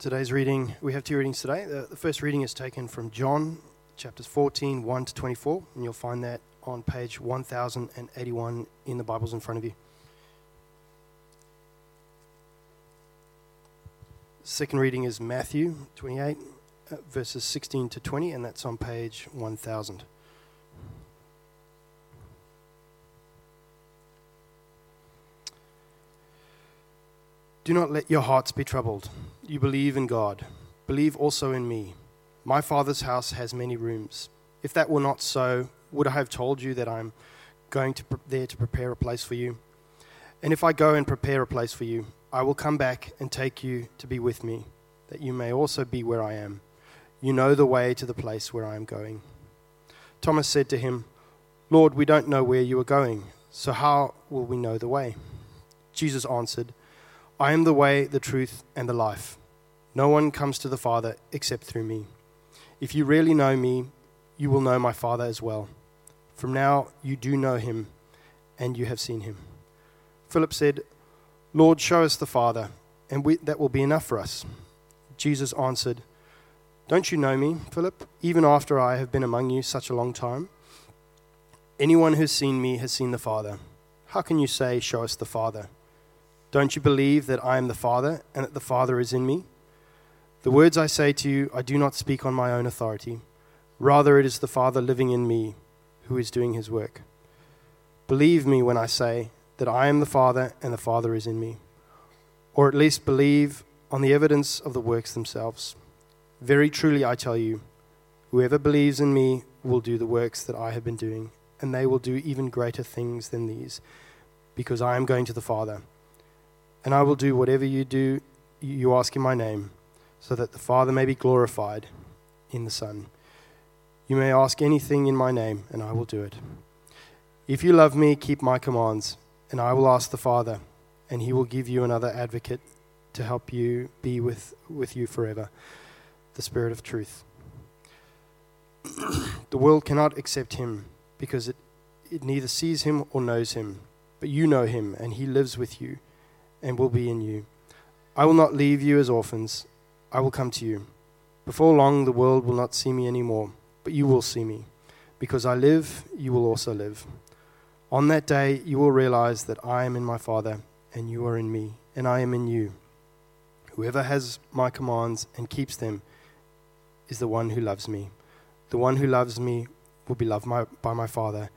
Today's reading, we have two readings today. The, the first reading is taken from John chapters 14, 1 to 24, and you'll find that on page 1081 in the Bibles in front of you. Second reading is Matthew 28, uh, verses 16 to 20, and that's on page 1000. Do not let your hearts be troubled. You believe in God. Believe also in me. My Father's house has many rooms. If that were not so, would I have told you that I'm going to pre- there to prepare a place for you? And if I go and prepare a place for you, I will come back and take you to be with me, that you may also be where I am. You know the way to the place where I am going. Thomas said to him, Lord, we don't know where you are going, so how will we know the way? Jesus answered, I am the way, the truth, and the life. No one comes to the Father except through me. If you really know me, you will know my Father as well. From now you do know him, and you have seen him. Philip said, Lord, show us the Father, and we, that will be enough for us. Jesus answered, Don't you know me, Philip, even after I have been among you such a long time? Anyone who's seen me has seen the Father. How can you say, Show us the Father? Don't you believe that I am the Father and that the Father is in me? The words I say to you, I do not speak on my own authority. Rather, it is the Father living in me who is doing his work. Believe me when I say that I am the Father and the Father is in me. Or at least believe on the evidence of the works themselves. Very truly, I tell you, whoever believes in me will do the works that I have been doing, and they will do even greater things than these, because I am going to the Father and I will do whatever you do you ask in my name, so that the Father may be glorified in the Son. You may ask anything in my name, and I will do it. If you love me, keep my commands, and I will ask the Father, and he will give you another advocate to help you be with, with you forever the Spirit of truth. the world cannot accept him because it, it neither sees him or knows him, but you know him, and he lives with you and will be in you. I will not leave you as orphans, I will come to you. Before long, the world will not see me anymore, but you will see me. Because I live, you will also live. On that day, you will realize that I am in my Father, and you are in me, and I am in you. Whoever has my commands and keeps them is the one who loves me. The one who loves me will be loved by my Father,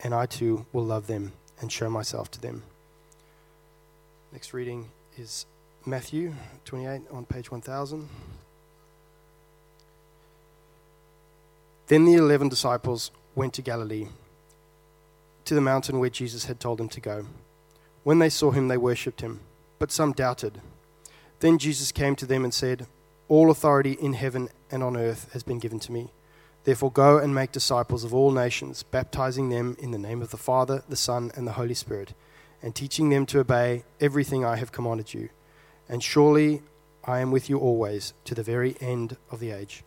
and I too will love them and show myself to them. Next reading is Matthew 28 on page 1000. Then the eleven disciples went to Galilee, to the mountain where Jesus had told them to go. When they saw him, they worshipped him, but some doubted. Then Jesus came to them and said, All authority in heaven and on earth has been given to me. Therefore, go and make disciples of all nations, baptizing them in the name of the Father, the Son, and the Holy Spirit and teaching them to obey everything I have commanded you. And surely I am with you always to the very end of the age.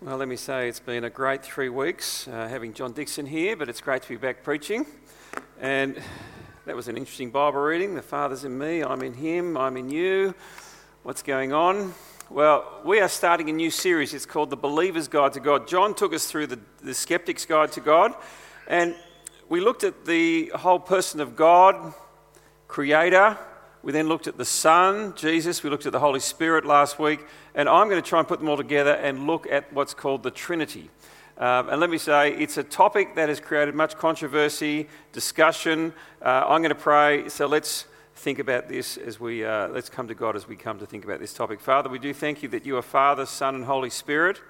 Well, let me say it's been a great three weeks uh, having John Dixon here, but it's great to be back preaching. And that was an interesting Bible reading. The Father's in me, I'm in Him, I'm in you. What's going on? Well, we are starting a new series. It's called The Believer's Guide to God. John took us through the, the Skeptic's Guide to God, and we looked at the whole person of God, Creator. We then looked at the Son, Jesus. We looked at the Holy Spirit last week, and I'm going to try and put them all together and look at what's called the Trinity. Um, and let me say, it's a topic that has created much controversy, discussion. Uh, I'm going to pray, so let's think about this as we uh, let's come to God as we come to think about this topic. Father, we do thank you that you are Father, Son, and Holy Spirit.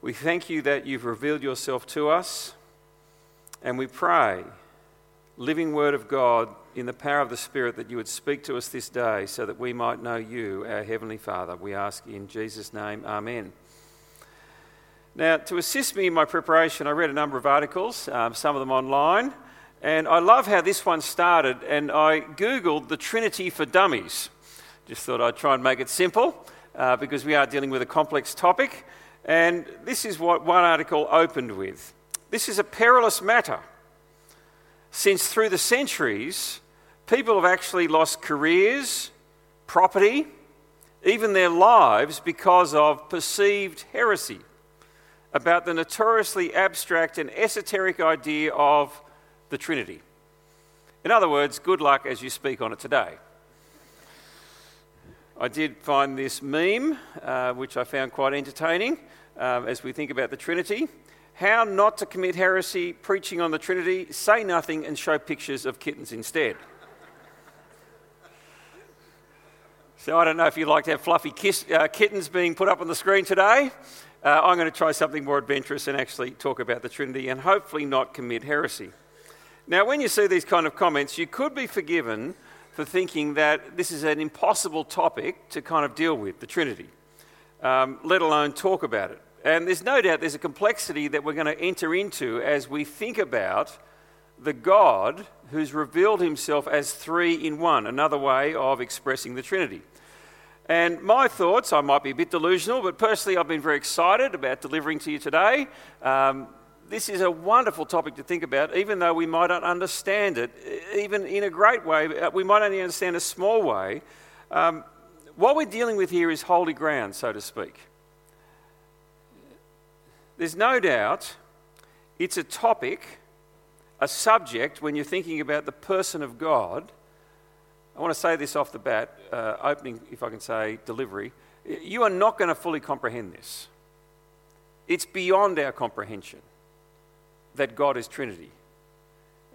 We thank you that you've revealed yourself to us, and we pray, living Word of God, in the power of the Spirit, that you would speak to us this day so that we might know you, our Heavenly Father. We ask in Jesus' name, Amen. Now, to assist me in my preparation, I read a number of articles, um, some of them online. And I love how this one started, and I Googled the Trinity for Dummies. Just thought I'd try and make it simple uh, because we are dealing with a complex topic. And this is what one article opened with. This is a perilous matter, since through the centuries, people have actually lost careers, property, even their lives because of perceived heresy about the notoriously abstract and esoteric idea of the Trinity. In other words, good luck as you speak on it today. I did find this meme, uh, which I found quite entertaining um, as we think about the Trinity. How not to commit heresy, preaching on the Trinity, say nothing and show pictures of kittens instead. So I don't know if you'd like to have fluffy kiss, uh, kittens being put up on the screen today. Uh, I'm going to try something more adventurous and actually talk about the Trinity and hopefully not commit heresy. Now, when you see these kind of comments, you could be forgiven for thinking that this is an impossible topic to kind of deal with, the Trinity, um, let alone talk about it. And there's no doubt there's a complexity that we're going to enter into as we think about the God who's revealed himself as three in one, another way of expressing the Trinity. And my thoughts, I might be a bit delusional, but personally, I've been very excited about delivering to you today. Um, this is a wonderful topic to think about, even though we might not understand it, even in a great way. Uh, we might only understand a small way. Um, what we're dealing with here is holy ground, so to speak. There's no doubt it's a topic, a subject, when you're thinking about the person of God I want to say this off the bat, uh, opening, if I can say, delivery. You are not going to fully comprehend this. It's beyond our comprehension that God is Trinity.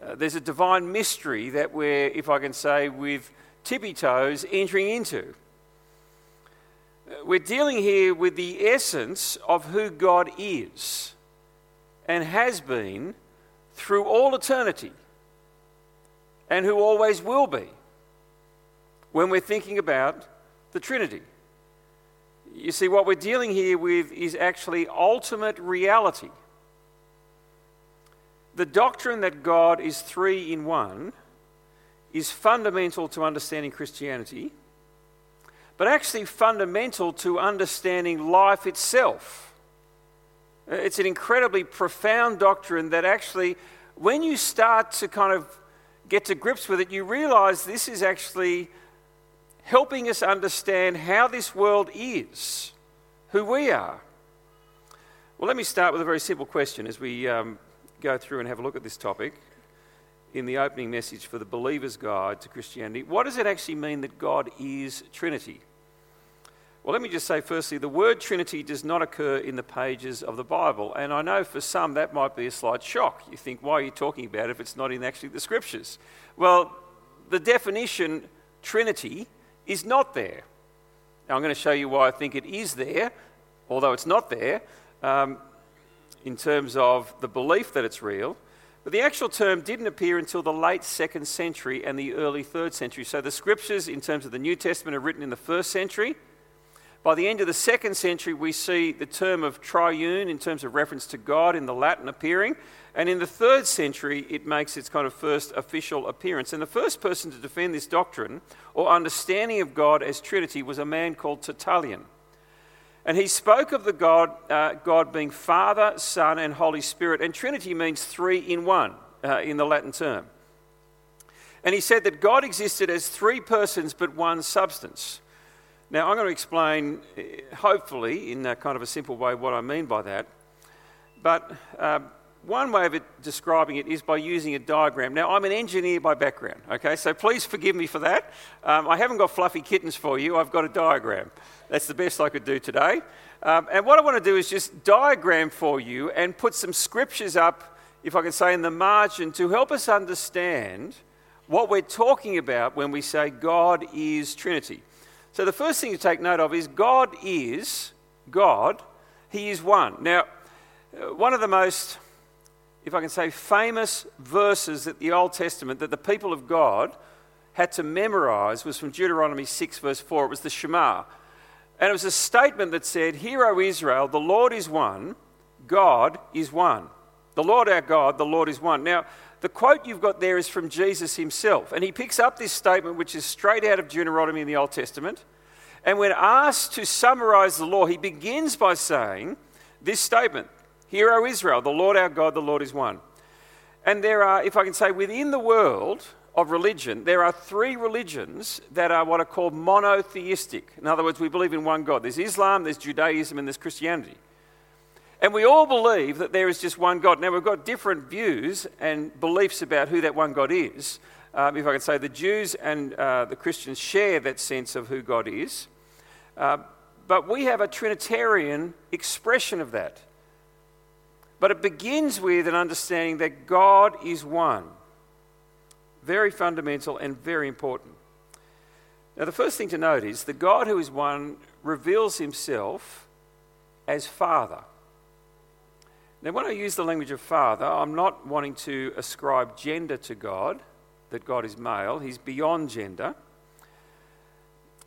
Uh, there's a divine mystery that we're, if I can say, with tippy toes entering into. Uh, we're dealing here with the essence of who God is and has been through all eternity and who always will be when we're thinking about the Trinity. You see, what we're dealing here with is actually ultimate reality. The doctrine that God is three in one is fundamental to understanding Christianity, but actually fundamental to understanding life itself. It's an incredibly profound doctrine that actually, when you start to kind of get to grips with it, you realize this is actually helping us understand how this world is, who we are. Well, let me start with a very simple question as we um, go through and have a look at this topic in the opening message for the Believer's Guide to Christianity. What does it actually mean that God is Trinity? Well, let me just say firstly, the word Trinity does not occur in the pages of the Bible. And I know for some that might be a slight shock. You think, why are you talking about it if it's not in actually the scriptures? Well, the definition Trinity is not there. Now, I'm going to show you why I think it is there, although it's not there, um, in terms of the belief that it's real. But the actual term didn't appear until the late second century and the early third century. So the scriptures, in terms of the New Testament, are written in the first century. By the end of the second century, we see the term of triune in terms of reference to God in the Latin appearing. And in the third century, it makes its kind of first official appearance. And the first person to defend this doctrine or understanding of God as Trinity was a man called Tertullian. And he spoke of the God, uh, God being Father, Son, and Holy Spirit. And Trinity means three in one uh, in the Latin term. And he said that God existed as three persons but one substance. Now, I'm going to explain, uh, hopefully, in a kind of a simple way, what I mean by that. But uh, one way of describing it is by using a diagram. Now, I'm an engineer by background, okay, so please forgive me for that. Um, I haven't got fluffy kittens for you, I've got a diagram. That's the best I could do today. Um, and what I want to do is just diagram for you and put some scriptures up, if I can say, in the margin to help us understand what we're talking about when we say God is Trinity. So, the first thing to take note of is God is God, He is one. Now, uh, one of the most if I can say, famous verses that the Old Testament that the people of God had to memorize was from Deuteronomy 6, verse 4. It was the Shema. And it was a statement that said, Hear, O Israel, the Lord is one, God is one. The Lord our God, the Lord is one. Now, the quote you've got there is from Jesus himself. And he picks up this statement, which is straight out of Deuteronomy in the Old Testament. And when asked to summarize the law, he begins by saying, this statement Hear, O Israel, the Lord our God, the Lord is one. And there are, if I can say, within the world of religion, there are three religions that are what are called monotheistic. In other words, we believe in one God. There's Islam, there's Judaism, and there's Christianity. And we all believe that there is just one God. Now, we've got different views and beliefs about who that one God is. Um, if I can say, the Jews and uh, the Christians share that sense of who God is. Uh, but we have a Trinitarian expression of that. But it begins with an understanding that God is one. Very fundamental and very important. Now, the first thing to note is the God who is one reveals himself as Father. Now, when I use the language of Father, I'm not wanting to ascribe gender to God, that God is male, he's beyond gender.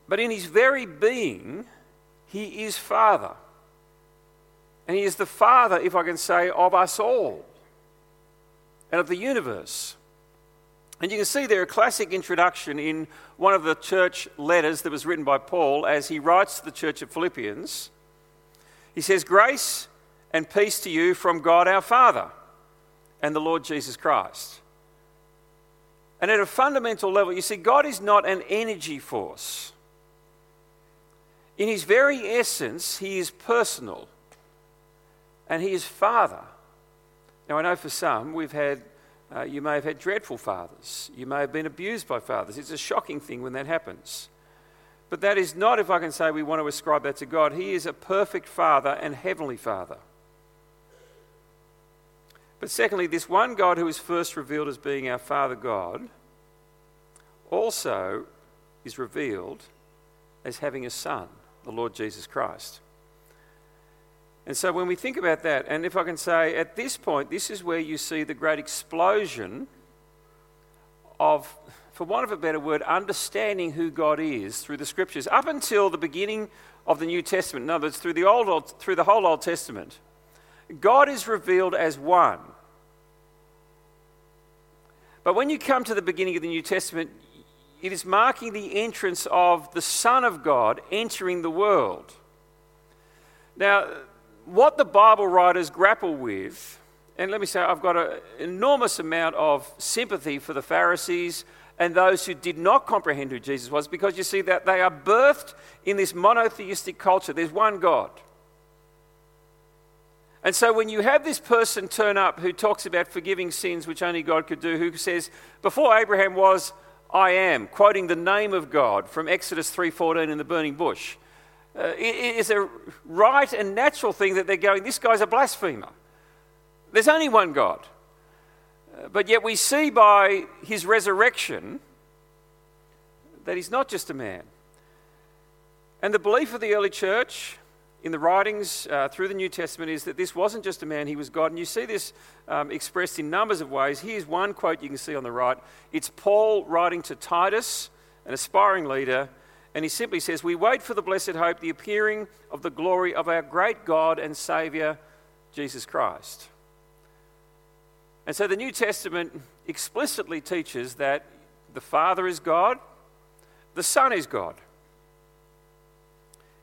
But in his very being, he is Father. And He is the Father, if I can say, of us all and of the universe. And you can see there a classic introduction in one of the church letters that was written by Paul as he writes to the church of Philippians. He says, Grace and peace to you from God our Father and the Lord Jesus Christ. And at a fundamental level, you see, God is not an energy force. In his very essence, he is personal and he is Father. Now, I know for some, we've had, uh, you may have had dreadful fathers. You may have been abused by fathers. It's a shocking thing when that happens. But that is not, if I can say, we want to ascribe that to God. He is a perfect Father and Heavenly Father. But secondly, this one God who is first revealed as being our Father God also is revealed as having a Son, the Lord Jesus Christ. And so when we think about that, and if I can say at this point, this is where you see the great explosion of, for want of a better word, understanding who God is through the scriptures. Up until the beginning of the New Testament, in other words, through the, Old, through the whole Old Testament, God is revealed as one. But when you come to the beginning of the New Testament, it is marking the entrance of the Son of God entering the world. Now, what the Bible writers grapple with, and let me say, I've got an enormous amount of sympathy for the Pharisees and those who did not comprehend who Jesus was, because you see that they are birthed in this monotheistic culture. There's one God. And so when you have this person turn up who talks about forgiving sins, which only God could do, who says, Before Abraham was, I am, quoting the name of God from Exodus 3:14 in the burning bush. Uh, it is a right and natural thing that they're going, this guy's a blasphemer. There's only one God. Uh, but yet we see by his resurrection that he's not just a man. And the belief of the early church in the writings uh, through the New Testament is that this wasn't just a man, he was God. And you see this um, expressed in numbers of ways. Here's one quote you can see on the right it's Paul writing to Titus, an aspiring leader and he simply says, We wait for the blessed hope, the appearing of the glory of our great God and Saviour, Jesus Christ. And so the New Testament explicitly teaches that the Father is God, the Son is God.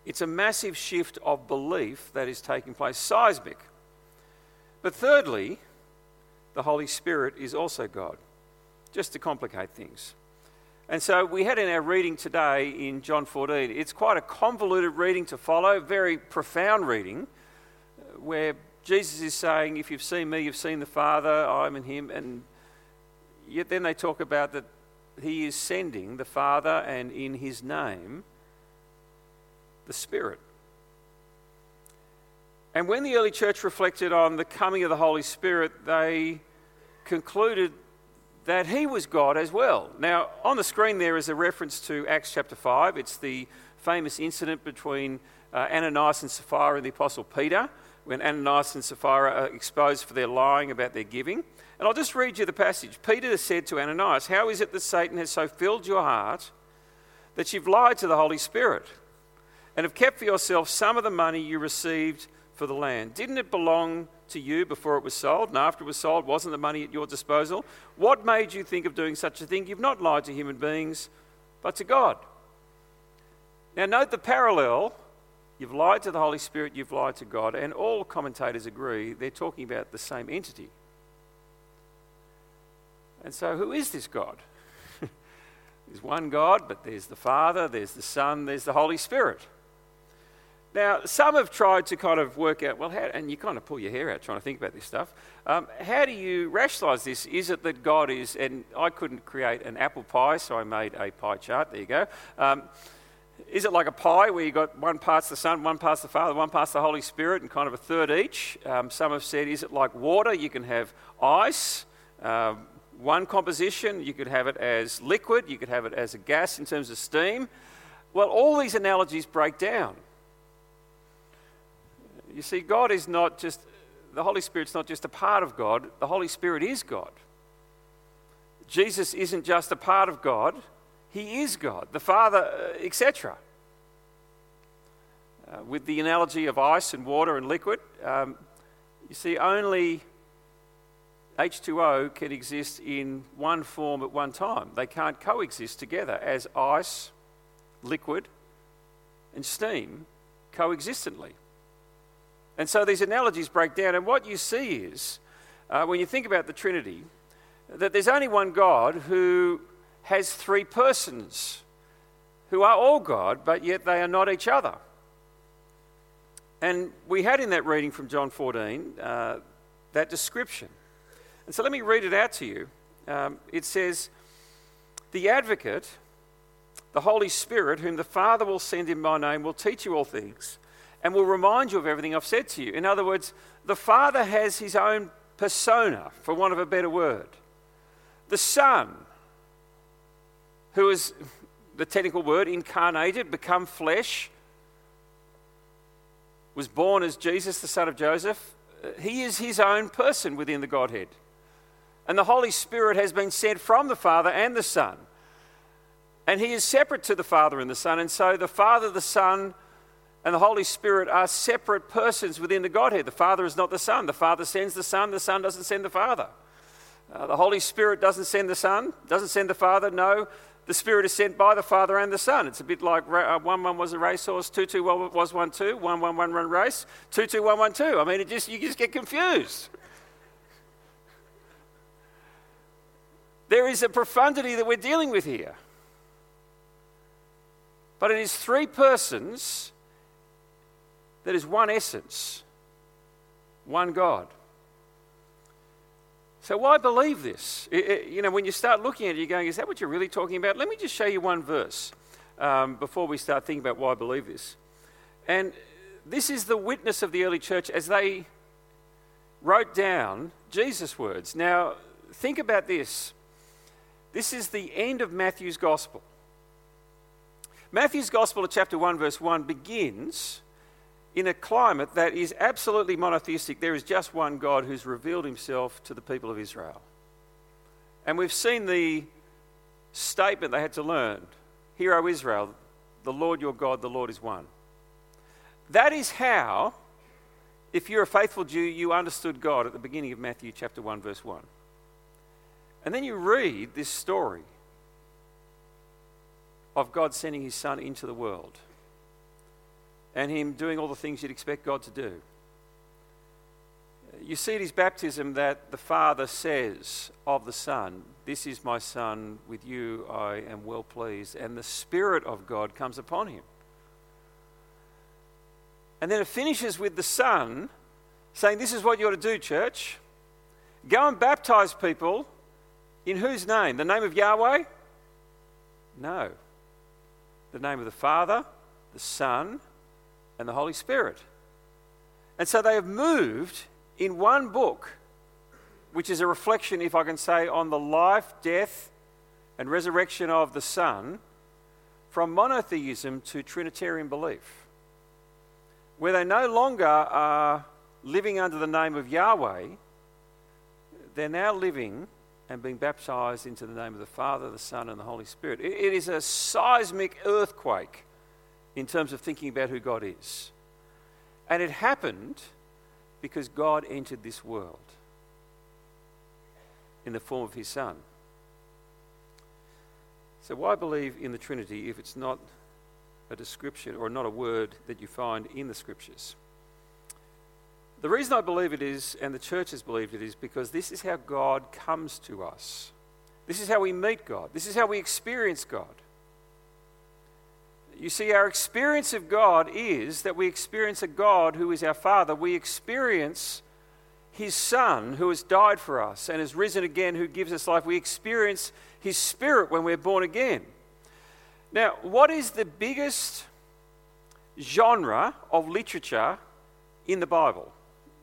It's a massive shift of belief that is taking place, seismic. But thirdly, the Holy Spirit is also God, just to complicate things. And so we had in our reading today in John 14, it's quite a convoluted reading to follow, very profound reading, where Jesus is saying, If you've seen me, you've seen the Father, I'm in him. And yet then they talk about that he is sending the Father and in his name the Spirit. And when the early church reflected on the coming of the Holy Spirit, they concluded that he was God as well. Now, on the screen there is a reference to Acts chapter 5. It's the famous incident between uh, Ananias and Sapphira and the Apostle Peter, when Ananias and Sapphira are exposed for their lying about their giving. And I'll just read you the passage. Peter said to Ananias, How is it that Satan has so filled your heart that you've lied to the Holy Spirit and have kept for yourself some of the money you received for the land? Didn't it belong to you before it was sold, and after it was sold, wasn't the money at your disposal? What made you think of doing such a thing? You've not lied to human beings, but to God. Now, note the parallel You've lied to the Holy Spirit, you've lied to God, and all commentators agree they're talking about the same entity. And so, who is this God? there's one God, but there's the Father, there's the Son, there's the Holy Spirit. Now, some have tried to kind of work out, well, how, and you kind of pull your hair out trying to think about this stuff. Um, how do you rationalize this? Is it that God is, and I couldn't create an apple pie, so I made a pie chart. There you go. Um, is it like a pie where you've got one part's the Son, one part's the Father, one part's the Holy Spirit, and kind of a third each? Um, some have said, is it like water? You can have ice, uh, one composition. You could have it as liquid. You could have it as a gas in terms of steam. Well, all these analogies break down. You see, God is not just, the Holy Spirit's not just a part of God, the Holy Spirit is God. Jesus isn't just a part of God, He is God, the Father, uh, etc. Uh, with the analogy of ice and water and liquid, um, you see, only H2O can exist in one form at one time. They can't coexist together as ice, liquid, and steam coexistently. And so these analogies break down, and what you see is, uh, when you think about the Trinity, that there's only one God who has three persons who are all God, but yet they are not each other. And we had in that reading from John 14 uh, that description. And so let me read it out to you. Um, it says, The advocate, the Holy Spirit, whom the Father will send in my name, will teach you all things and will remind you of everything I've said to you. In other words, the Father has his own persona, for want of a better word. The Son, who is the technical word, incarnated, become flesh, was born as Jesus, the son of Joseph. Uh, he is his own person within the Godhead. And the Holy Spirit has been sent from the Father and the Son. And he is separate to the Father and the Son. And so the Father, the Son, and the Holy Spirit are separate persons within the Godhead. The Father is not the Son. The Father sends the Son, the Son doesn't send the Father. Uh, the Holy Spirit doesn't send the Son, doesn't send the Father. No, the Spirit is sent by the Father and the Son. It's a bit like uh, 1 1 was a racehorse, 2 2 was 1 2, 1 1 1 run race, 2 2 1 1 2. I mean, it just, you just get confused. There is a profundity that we're dealing with here. But it is three persons that is one essence, one God. So, why believe this? It, it, you know, when you start looking at it, you're going, is that what you're really talking about? Let me just show you one verse um, before we start thinking about why I believe this. And this is the witness of the early church as they wrote down Jesus' words. Now, think about this. This is the end of Matthew's gospel. Matthew's gospel, chapter 1, verse 1, begins in a climate that is absolutely monotheistic, there is just one God who's revealed himself to the people of Israel. And we've seen the statement they had to learn Hear, O Israel, the Lord your God, the Lord is one. That is how, if you're a faithful Jew, you understood God at the beginning of Matthew chapter 1, verse 1. And then you read this story of God sending his Son into the world and him doing all the things you'd expect God to do. You see at his baptism that the Father says of the Son, This is my Son, with you I am well pleased, and the Spirit of God comes upon him. And then it finishes with the Son saying, This is what you ought to do, church. Go and baptize people in whose name? The name of Yahweh? No. The name of the Father, the Son, and the Holy Spirit. And so they have moved in one book, which is a reflection, if I can say, on the life, death, and resurrection of the Son, from monotheism to Trinitarian belief, where they no longer are living under the name of Yahweh, they're now living and being baptized into the name of the Father, the Son, and the Holy Spirit. it is a seismic earthquake in terms of thinking about who God is. And it happened because God entered this world in the form of his Son. So, why believe in the Trinity if it's not a description or not a word that you find in the scriptures. The reason I believe it is, and the church has believed it is, because this is how God comes to us. This is how we meet God. This is how we experience God. You see, our experience of God is that we experience a God who is our Father. We experience His Son who has died for us and has risen again, who gives us life. We experience His Spirit when we're born again. Now, what is the biggest genre of literature in the Bible?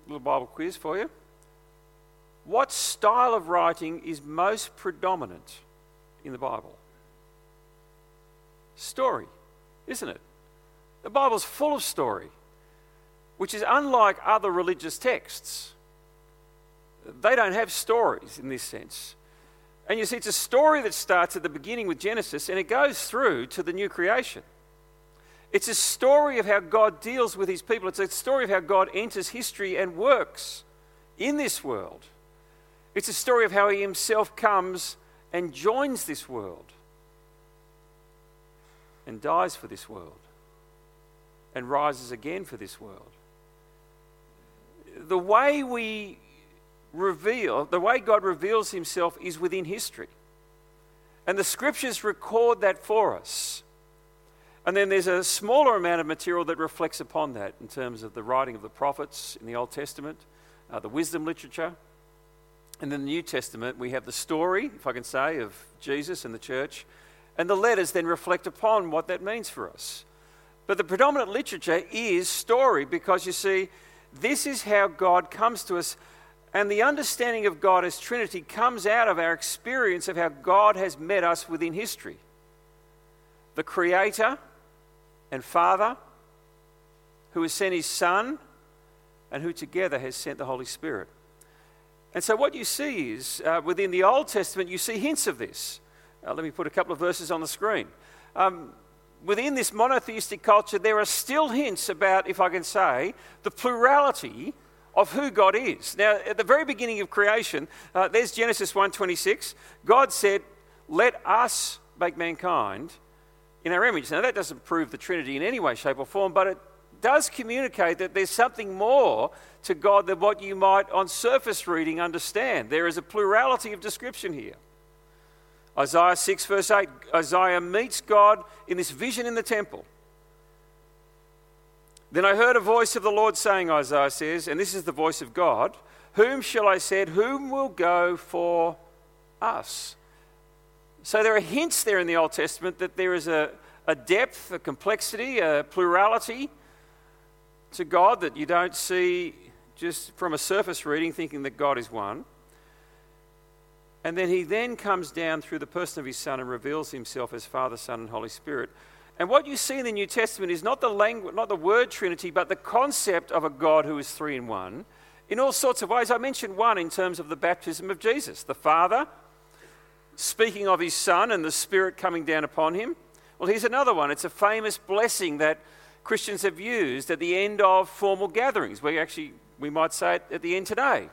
A little Bible quiz for you. What style of writing is most predominant in the Bible? Story, isn't it? The Bible's full of story, which is unlike other religious texts. They don't have stories in this sense. And you see, it's a story that starts at the beginning with Genesis and it goes through to the new creation. It's a story of how God deals with his people. It's a story of how God enters history and works in this world. It's a story of how he himself comes and joins this world and dies for this world and rises again for this world. The way we reveal, the way God reveals himself is within history. And the scriptures record that for us. And then there's a smaller amount of material that reflects upon that in terms of the writing of the prophets in the Old Testament, uh, the wisdom literature. And in the New Testament, we have the story, if I can say, of Jesus and the church. And the letters then reflect upon what that means for us. But the predominant literature is story because you see, this is how God comes to us and the understanding of God as Trinity comes out of our experience of how God has met us within history. The Creator and Father, who has sent His Son, and who together has sent the Holy Spirit. And so, what you see is uh, within the Old Testament, you see hints of this. Uh, let me put a couple of verses on the screen. Um, within this monotheistic culture, there are still hints about, if I can say, the plurality of who God is. Now, at the very beginning of creation, uh, there's Genesis 1:26. God said, "Let us make mankind in our image." Now, that doesn't prove the Trinity in any way, shape, or form, but it does communicate that there's something more to God than what you might, on surface reading, understand. There is a plurality of description here. Isaiah 6, verse 8 Isaiah meets God in this vision in the temple. Then I heard a voice of the Lord saying, Isaiah says, and this is the voice of God, Whom shall I send? Whom will go for us? So there are hints there in the Old Testament that there is a, a depth, a complexity, a plurality to God that you don't see just from a surface reading, thinking that God is one. And then he then comes down through the person of his Son and reveals himself as Father, Son, and Holy Spirit. And what you see in the New Testament is not the language, not the word Trinity, but the concept of a God who is three in one in all sorts of ways. I mentioned one in terms of the baptism of Jesus, the Father speaking of his Son and the Spirit coming down upon him. Well, here's another one. It's a famous blessing that Christians have used at the end of formal gatherings. We actually, we might say it at the end today.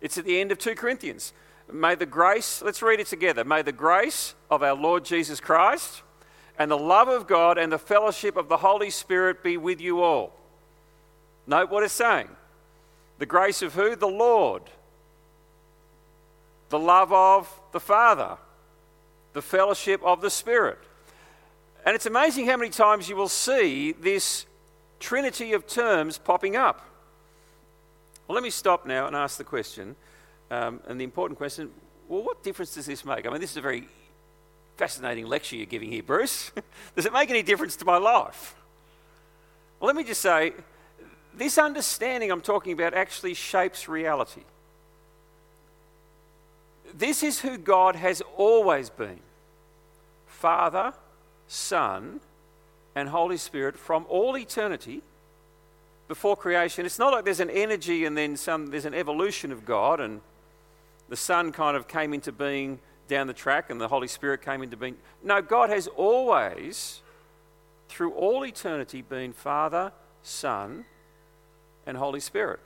It's at the end of 2 Corinthians. May the grace, let's read it together. May the grace of our Lord Jesus Christ and the love of God and the fellowship of the Holy Spirit be with you all. Note what it's saying. The grace of who? The Lord. The love of the Father. The fellowship of the Spirit. And it's amazing how many times you will see this trinity of terms popping up. Well, let me stop now and ask the question, um, and the important question well, what difference does this make? I mean, this is a very fascinating lecture you're giving here, Bruce. Does it make any difference to my life? Well, let me just say this understanding I'm talking about actually shapes reality. This is who God has always been Father, Son, and Holy Spirit from all eternity before creation. It's not like there's an energy and then some, there's an evolution of God and the Son kind of came into being down the track and the Holy Spirit came into being. No, God has always, through all eternity, been Father, Son, and Holy Spirit.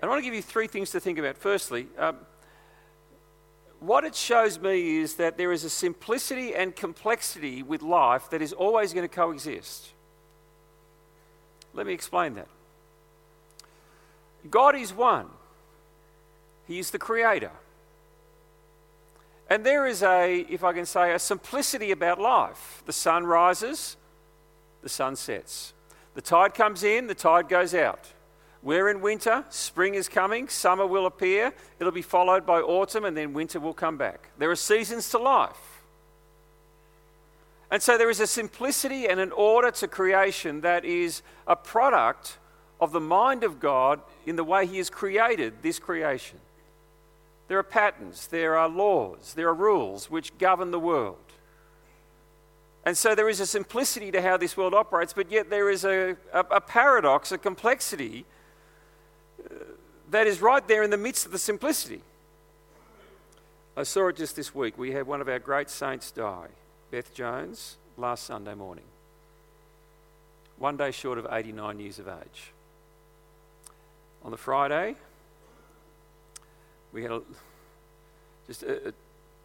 And I want to give you three things to think about. Firstly, um, what it shows me is that there is a simplicity and complexity with life that is always going to coexist. Let me explain that. God is one, He is the creator. And there is a, if I can say, a simplicity about life. The sun rises, the sun sets. The tide comes in, the tide goes out. We're in winter, spring is coming, summer will appear, it'll be followed by autumn, and then winter will come back. There are seasons to life. And so there is a simplicity and an order to creation that is a product of the mind of God in the way He has created this creation. There are patterns, there are laws, there are rules which govern the world. And so there is a simplicity to how this world operates, but yet there is a, a, a paradox, a complexity uh, that is right there in the midst of the simplicity. I saw it just this week. We had one of our great saints die, Beth Jones, last Sunday morning. One day short of 89 years of age. On the Friday, we had a, just a, a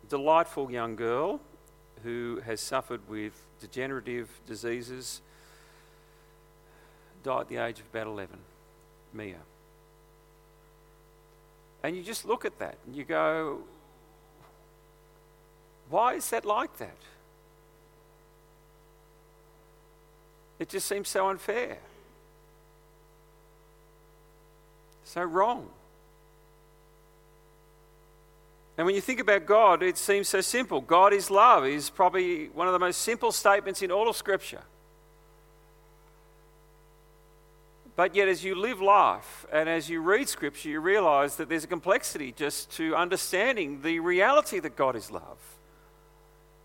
delightful young girl who has suffered with degenerative diseases, died at the age of about 11, Mia. And you just look at that and you go, why is that like that? It just seems so unfair, so wrong. And when you think about God, it seems so simple. God is love is probably one of the most simple statements in all of Scripture. But yet, as you live life and as you read Scripture, you realize that there's a complexity just to understanding the reality that God is love.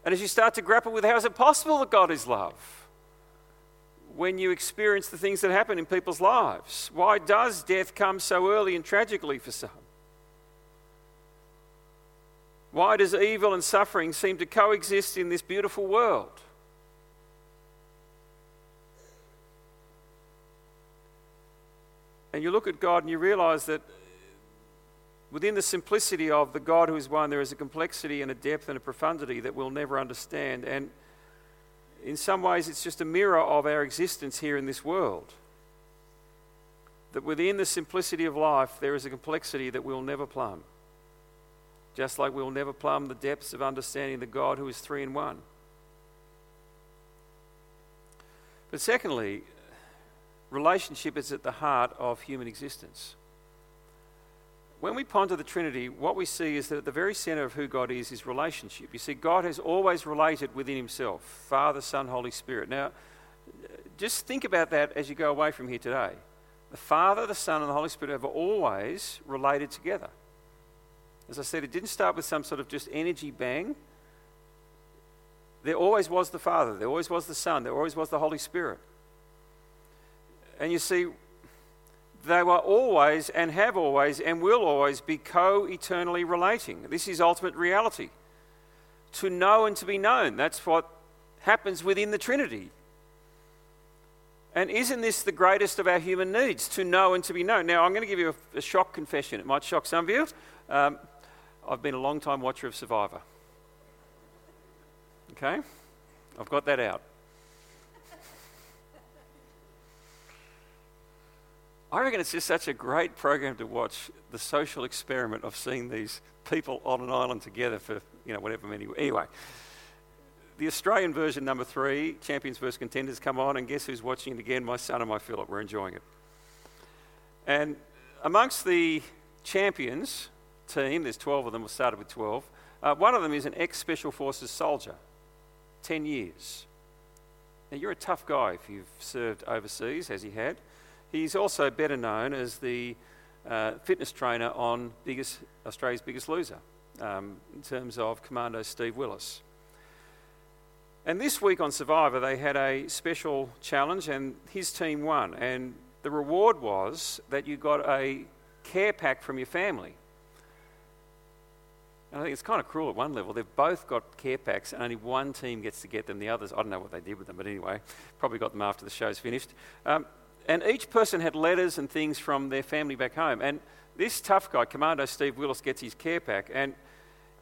And as you start to grapple with how is it possible that God is love? When you experience the things that happen in people's lives, why does death come so early and tragically for some? Why does evil and suffering seem to coexist in this beautiful world? And you look at God and you realize that within the simplicity of the God who is one, there is a complexity and a depth and a profundity that we'll never understand. And in some ways, it's just a mirror of our existence here in this world. That within the simplicity of life, there is a complexity that we'll never plumb. Just like we'll never plumb the depths of understanding the God who is three in one. But secondly, relationship is at the heart of human existence. When we ponder the Trinity, what we see is that at the very center of who God is is relationship. You see, God has always related within Himself Father, Son, Holy Spirit. Now, just think about that as you go away from here today. The Father, the Son, and the Holy Spirit have always related together. As I said, it didn't start with some sort of just energy bang. There always was the Father, there always was the Son, there always was the Holy Spirit. And you see, they were always and have always and will always be co eternally relating. This is ultimate reality. To know and to be known, that's what happens within the Trinity. And isn't this the greatest of our human needs, to know and to be known? Now, I'm going to give you a, a shock confession. It might shock some of you. Um, I've been a long time watcher of Survivor. Okay? I've got that out. I reckon it's just such a great program to watch the social experiment of seeing these people on an island together for, you know, whatever many. Anyway, the Australian version, number three, Champions vs. Contenders, come on, and guess who's watching it again? My son and my Philip. We're enjoying it. And amongst the champions team, there's 12 of them, we started with 12. Uh, one of them is an ex Special Forces soldier, 10 years. Now, you're a tough guy if you've served overseas, as he had. He's also better known as the uh, fitness trainer on biggest, Australia's Biggest Loser um, in terms of Commando Steve Willis. And this week on Survivor, they had a special challenge, and his team won. And the reward was that you got a care pack from your family. And I think it's kind of cruel at one level. They've both got care packs, and only one team gets to get them. The others, I don't know what they did with them, but anyway, probably got them after the show's finished. Um, and each person had letters and things from their family back home. And this tough guy, Commando Steve Willis, gets his care pack. And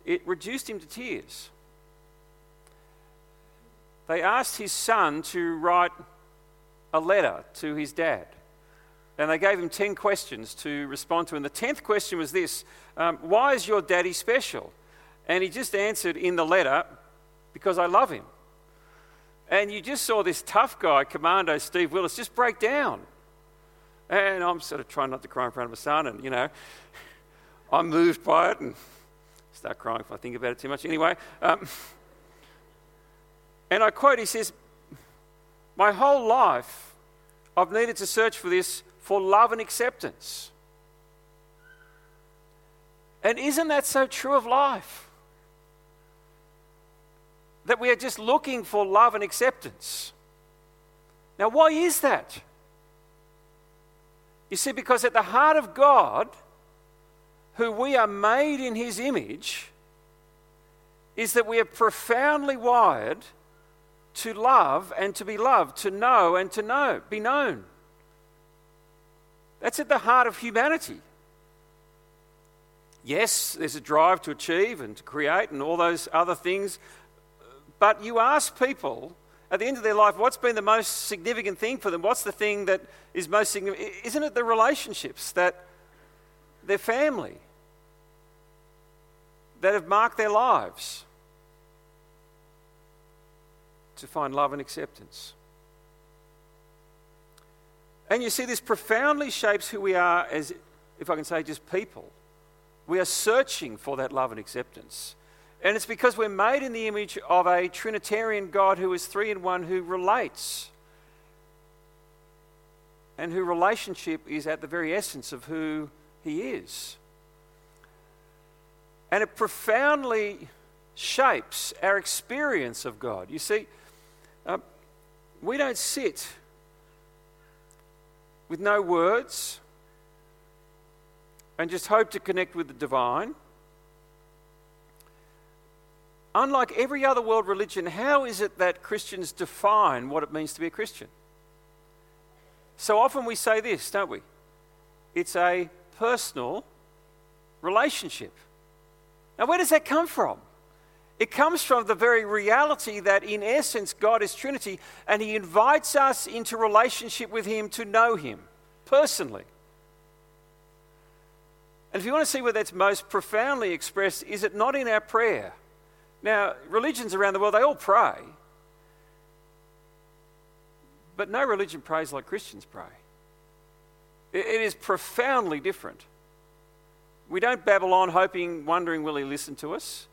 it reduced him to tears. They asked his son to write a letter to his dad. And they gave him 10 questions to respond to. And the 10th question was this um, Why is your daddy special? And he just answered in the letter, Because I love him. And you just saw this tough guy, Commando Steve Willis, just break down. And I'm sort of trying not to cry in front of my son, and you know, I'm moved by it and start crying if I think about it too much. Anyway, um, and I quote, he says, My whole life, I've needed to search for this for love and acceptance. And isn't that so true of life? That we are just looking for love and acceptance. Now, why is that? You see, because at the heart of God, who we are made in His image, is that we are profoundly wired to love and to be loved, to know and to know, be known. That's at the heart of humanity. Yes, there's a drive to achieve and to create and all those other things, but you ask people at the end of their life, what's been the most significant thing for them? What's the thing that is most significant? Isn't it the relationships that their family that have marked their lives to find love and acceptance? And you see, this profoundly shapes who we are as, if I can say, just people. We are searching for that love and acceptance. And it's because we're made in the image of a Trinitarian God who is three in one, who relates, and whose relationship is at the very essence of who He is. And it profoundly shapes our experience of God. You see, uh, we don't sit with no words and just hope to connect with the divine. Unlike every other world religion, how is it that Christians define what it means to be a Christian? So often we say this, don't we? It's a personal relationship. Now, where does that come from? It comes from the very reality that, in essence, God is Trinity, and He invites us into relationship with Him to know Him personally. And if you want to see where that's most profoundly expressed, is it not in our prayer? Now, religions around the world, they all pray. But no religion prays like Christians pray. It is profoundly different. We don't babble on hoping, wondering, will he listen to us?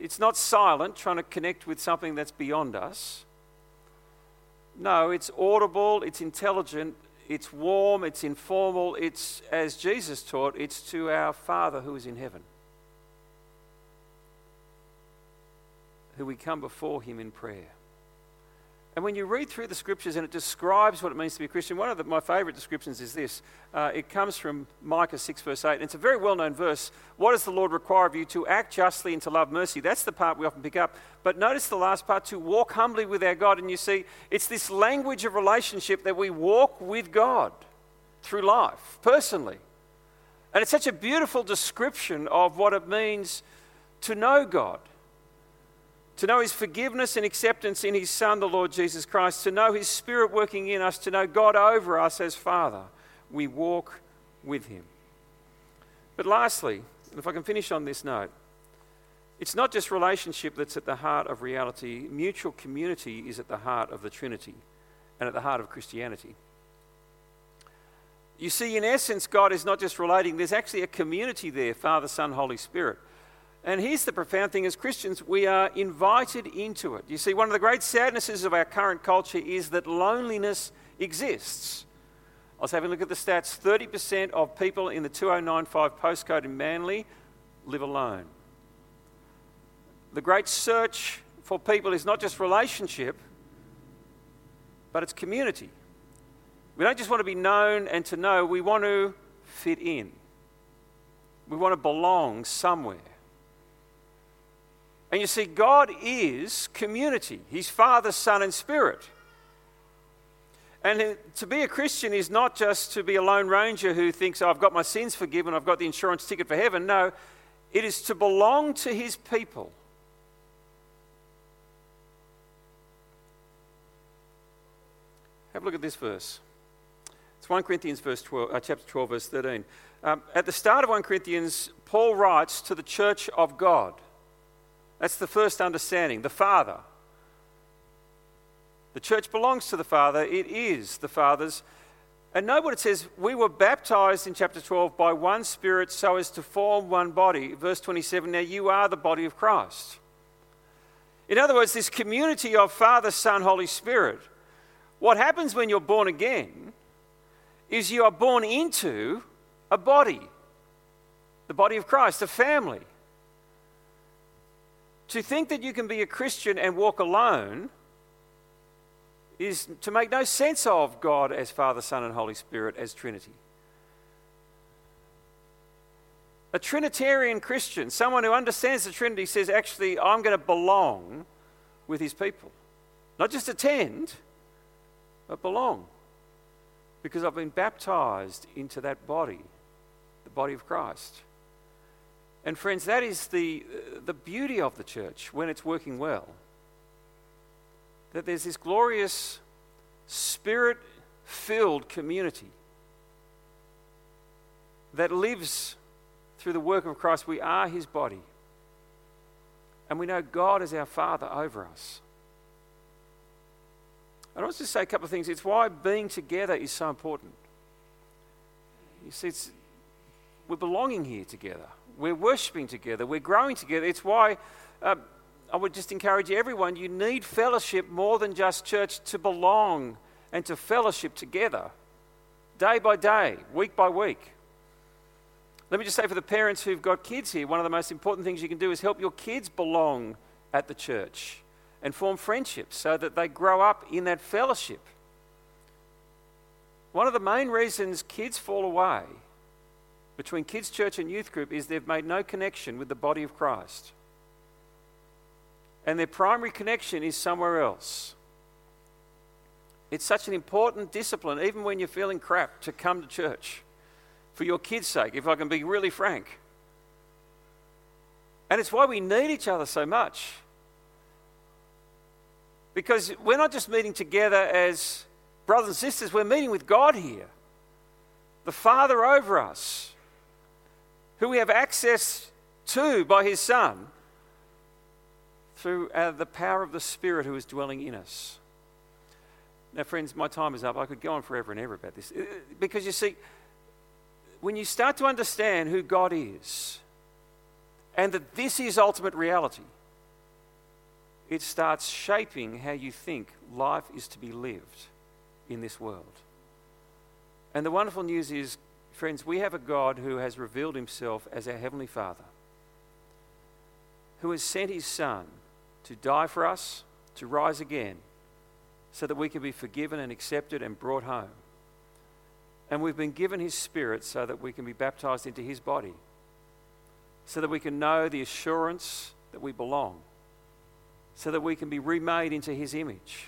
It's not silent, trying to connect with something that's beyond us. No, it's audible, it's intelligent, it's warm, it's informal, it's, as Jesus taught, it's to our Father who is in heaven. who we come before him in prayer. And when you read through the scriptures and it describes what it means to be a Christian, one of the, my favourite descriptions is this. Uh, it comes from Micah 6, verse 8, and it's a very well known verse. What does the Lord require of you? To act justly and to love mercy. That's the part we often pick up. But notice the last part to walk humbly with our God. And you see, it's this language of relationship that we walk with God through life, personally. And it's such a beautiful description of what it means to know God to know His forgiveness and acceptance in His Son, the Lord Jesus Christ, to know His Spirit working in us, to know God over us as Father. We walk with Him. But lastly, if I can finish on this note, it's not just relationship that's at the heart of reality, mutual community is at the heart of the Trinity and at the heart of Christianity. You see, in essence, God is not just relating, there's actually a community there Father, Son, Holy Spirit. And here's the profound thing as Christians, we are invited into it. You see, one of the great sadnesses of our current culture is that loneliness exists. I was having a look at the stats 30% of people in the 2095 postcode in Manly live alone. The great search for people is not just relationship, but it's community. We don't just want to be known and to know, we want to fit in. We want to belong somewhere. And you see, God is community. He's Father, Son, and Spirit. And to be a Christian is not just to be a lone ranger who thinks, oh, I've got my sins forgiven, I've got the insurance ticket for heaven. No, it is to belong to his people. Have a look at this verse. It's 1 Corinthians verse 12, uh, chapter 12, verse 13. Um, at the start of 1 Corinthians, Paul writes to the church of God. That's the first understanding, the Father. The church belongs to the Father, it is the Father's. And note what it says we were baptized in chapter 12 by one Spirit so as to form one body. Verse 27 now you are the body of Christ. In other words, this community of Father, Son, Holy Spirit. What happens when you're born again is you are born into a body, the body of Christ, a family. To think that you can be a Christian and walk alone is to make no sense of God as Father, Son, and Holy Spirit as Trinity. A Trinitarian Christian, someone who understands the Trinity, says, actually, I'm going to belong with his people. Not just attend, but belong. Because I've been baptized into that body, the body of Christ. And friends, that is the, the beauty of the church when it's working well. That there's this glorious, spirit filled community that lives through the work of Christ. We are his body. And we know God is our Father over us. I want to just say a couple of things. It's why being together is so important. You see, we're belonging here together. We're worshipping together. We're growing together. It's why uh, I would just encourage everyone you need fellowship more than just church to belong and to fellowship together, day by day, week by week. Let me just say for the parents who've got kids here, one of the most important things you can do is help your kids belong at the church and form friendships so that they grow up in that fellowship. One of the main reasons kids fall away between kids' church and youth group is they've made no connection with the body of Christ. And their primary connection is somewhere else. It's such an important discipline, even when you're feeling crap, to come to church for your kids' sake, if I can be really frank. And it's why we need each other so much. Because we're not just meeting together as brothers and sisters, we're meeting with God here, the Father over us, who we have access to by His Son through uh, the power of the Spirit who is dwelling in us. Now, friends, my time is up. I could go on forever and ever about this. Uh, because you see, when you start to understand who God is and that this is ultimate reality, it starts shaping how you think life is to be lived in this world. And the wonderful news is, friends, we have a God who has revealed himself as our Heavenly Father, who has sent his Son to die for us, to rise again, so that we can be forgiven and accepted and brought home. And we've been given his Spirit so that we can be baptized into his body, so that we can know the assurance that we belong so that we can be remade into his image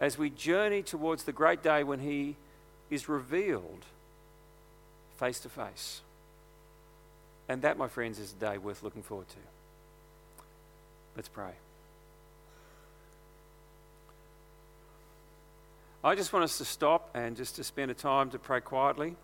as we journey towards the great day when he is revealed face to face. And that, my friends, is a day worth looking forward to. Let's pray. I just want us to stop and just to spend a time to pray quietly.